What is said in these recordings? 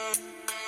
Thank you.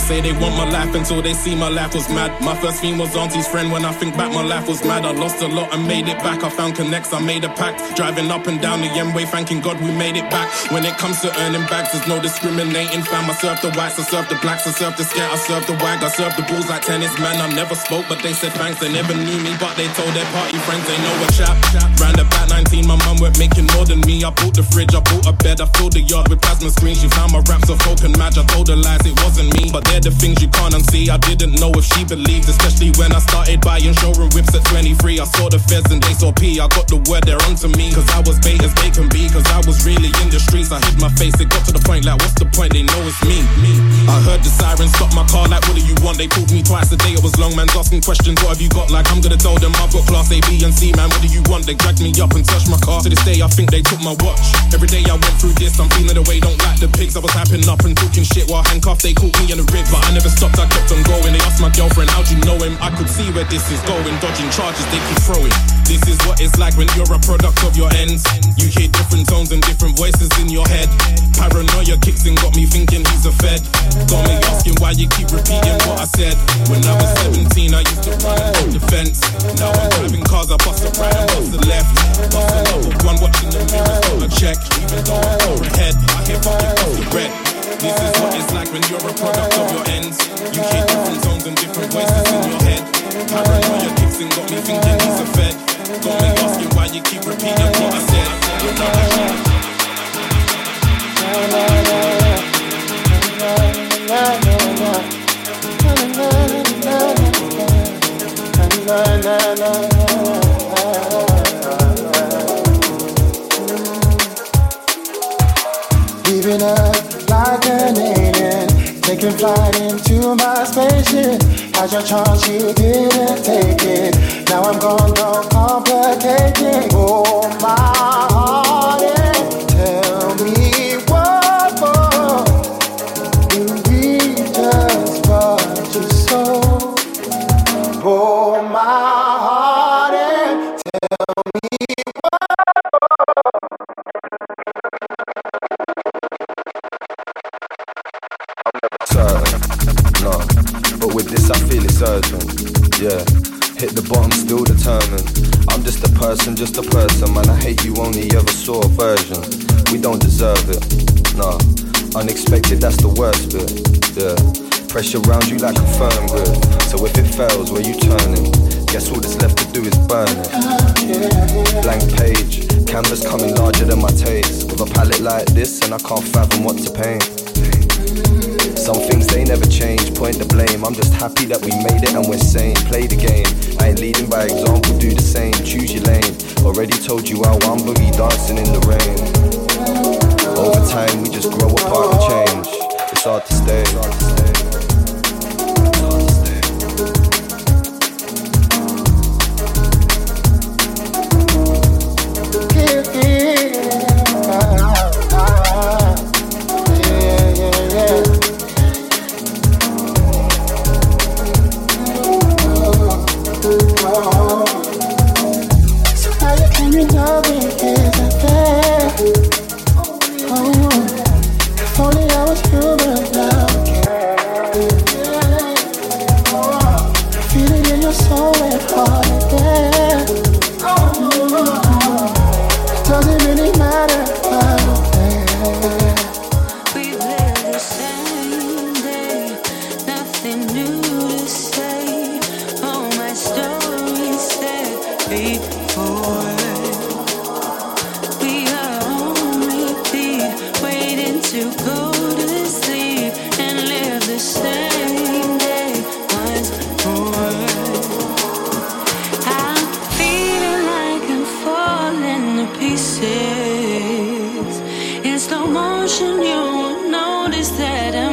Say they want my life until they see my life was mad. My first theme was auntie's friend. When I think back, my life was mad. I lost a lot and made it back. I found connects, I made a pact. Driving up and down the M way, thanking God we made it back. When it comes to earning bags, there's no discriminating. Fam, I serve the whites, I serve the blacks, I serve the scat, I serve the wag, I serve the bulls like tennis. Man, I never spoke, but they said thanks. They never knew me, but they told their party friends they know a chap. Round about 19, my mum went making more than me. I bought the fridge, I bought a bed, I filled the yard with plasma screens. She found my raps of folk and match. I told her lies, it wasn't me, but they're the things you can't see, I didn't know if she believed, especially when I started buying showroom whips at 23. I saw the feds and they saw P. I got the word they're onto me, cause I was bait as they can be, cause I was really in the streets. I hid my face, it got to the point like, what's the point? They know it's me. I heard the sirens stop my car, like, what do you want? They pulled me twice a day, it was long, man, asking questions, what have you got? Like, I'm gonna tell them I've got class A, B, and C, man, what do you want? They dragged me up and touched my car. To this day, I think they took my watch. Every day I went through this, I'm feeling the way, don't like the pigs. I was happing up and talking shit while handcuffed, they caught me in the rib, but I never stopped, I kept on going. They asked my girlfriend, how'd you know him? I could see where this is going, dodging charges they keep throwing. This is what it's like when you're a product of your ends. You hear different tones and different voices in your head. Paranoia kicks in, got me thinking he's a fed. Got me asking why you keep repeating what I said. When I was 17, I used to run and the fence. Now I'm driving cars, I bust the right and bust the left. Bust another one, watching the mirrors, got a check. Even though I'm ahead, I hear fucking off the red. This is what it's like when you're a product of your ends. You hear different tones and different voices in your head. Paranoia kicks in, got me thinking he's a fed. Got me asking why you keep repeating what I said. Leaving like an alien. Taking flight into my spaceship. Had your chance, you didn't take it. Now I'm gone, don't complicate it. Oh, my Unexpected, that's the worst bit. Yeah, pressure around you like a firm grip. So if it fails, where you turning? Guess all that's left to do is burn it. Blank page, canvas coming larger than my taste. With a palette like this, and I can't fathom what to paint. Some things they never change, point the blame. I'm just happy that we made it and we're sane. Play the game. I ain't leading by example, do the same. Choose your lane. Already told you how I'm boogie dancing in the rain. Over time, we just grow apart and change. It's hard to stay. you won't notice that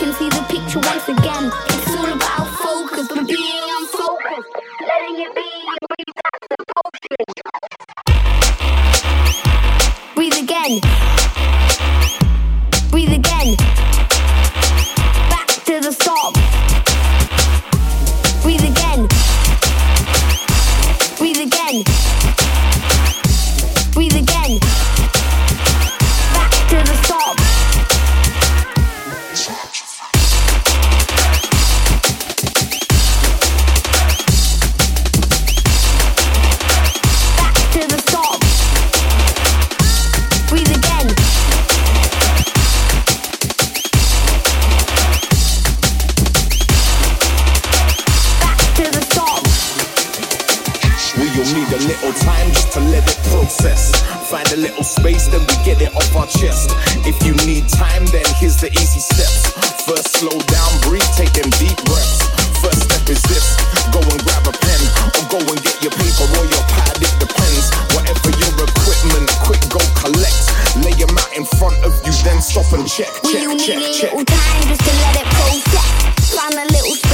can see the picture once again. It's all about stop and check, check, you check, need check. Little time just to let it process. Find a little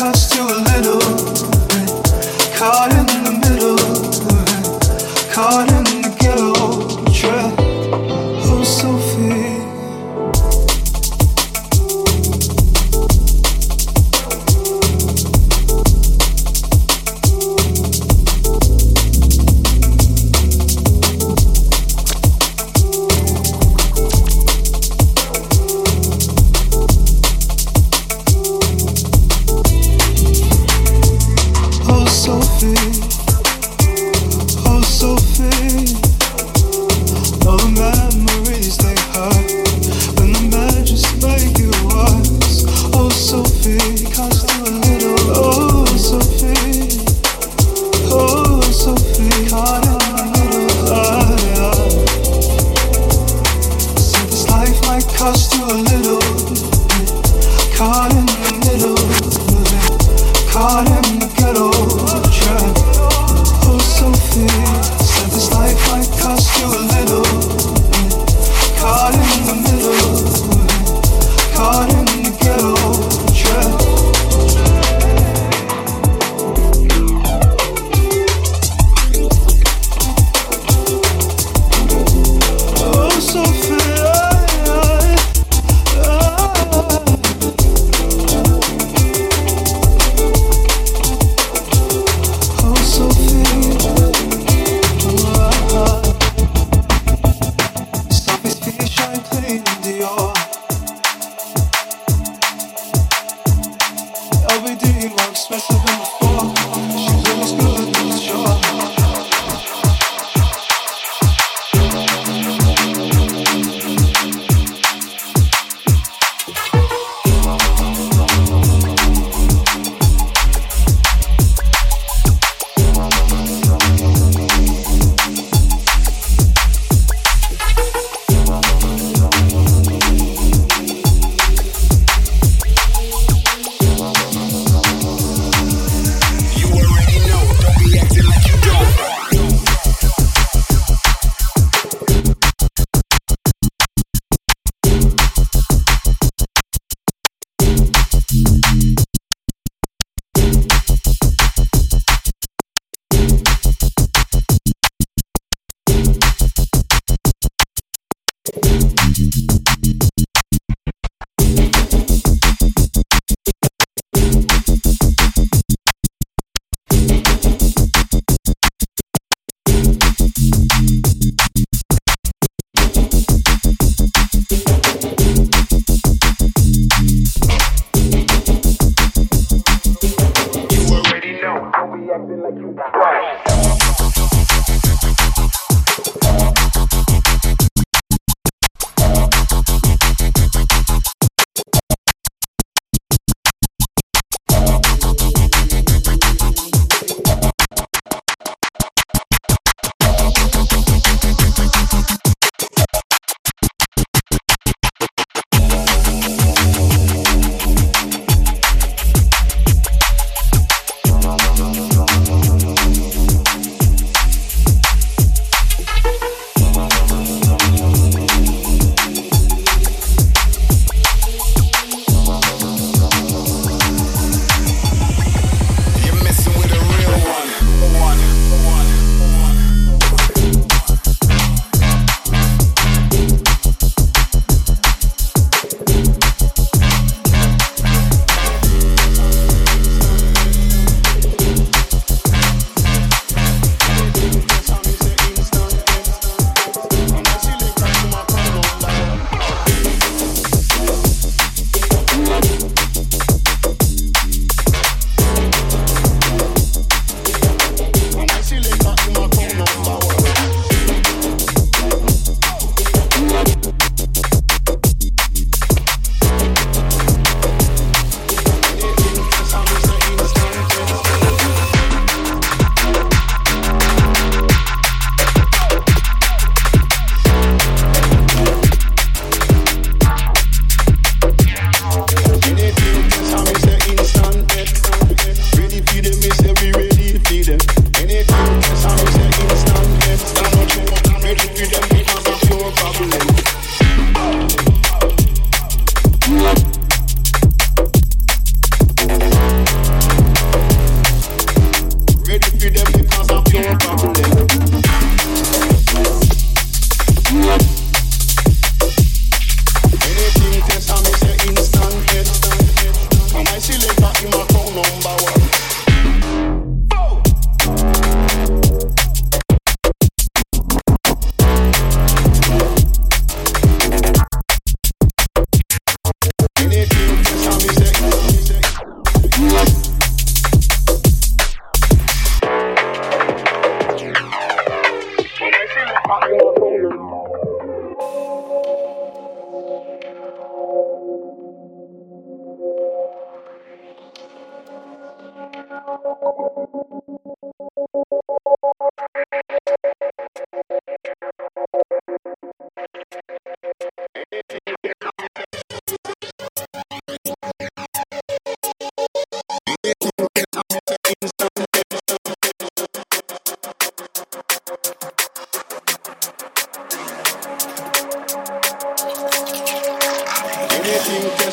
cost you a little bit. Caught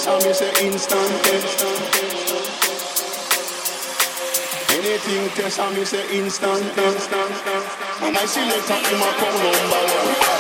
some is a instant. Anything test, some is a instant test. And I select him a come number one.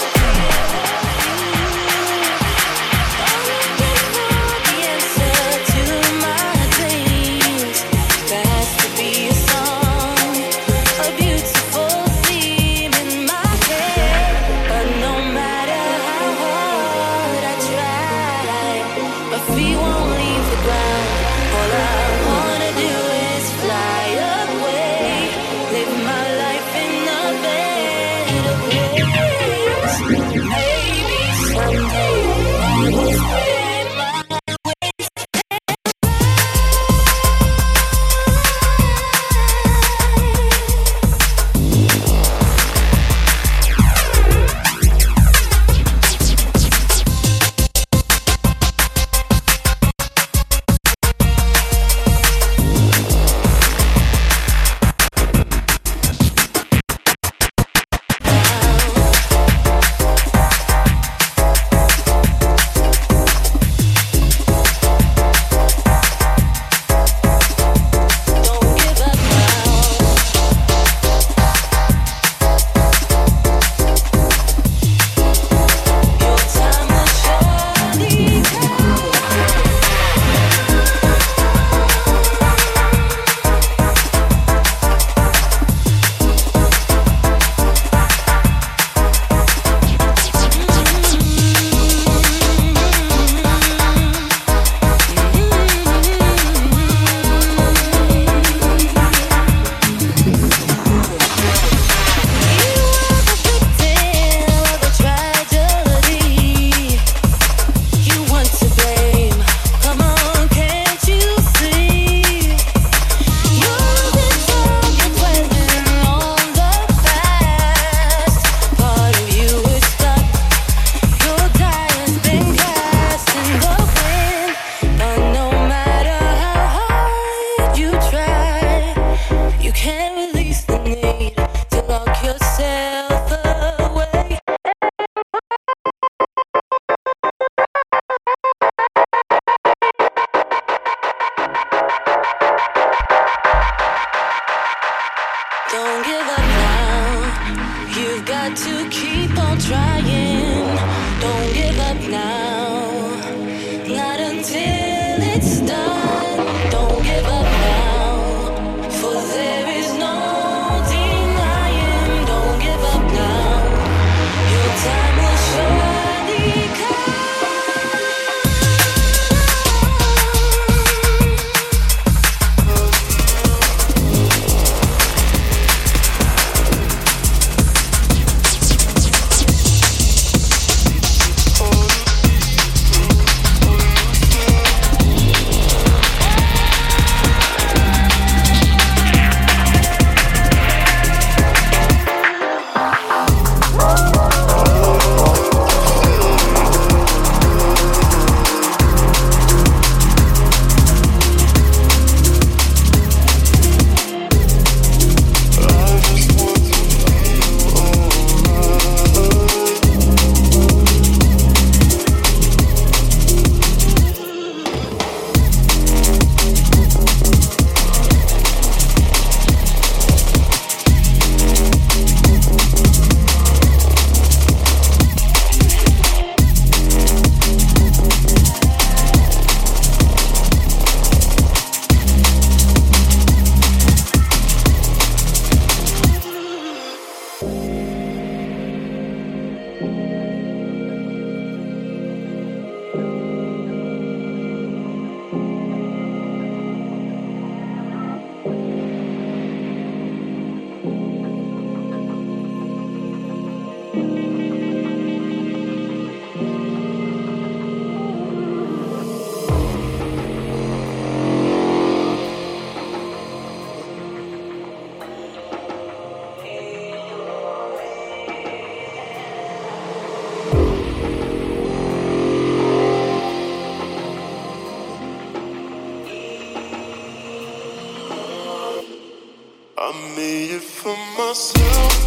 Sound,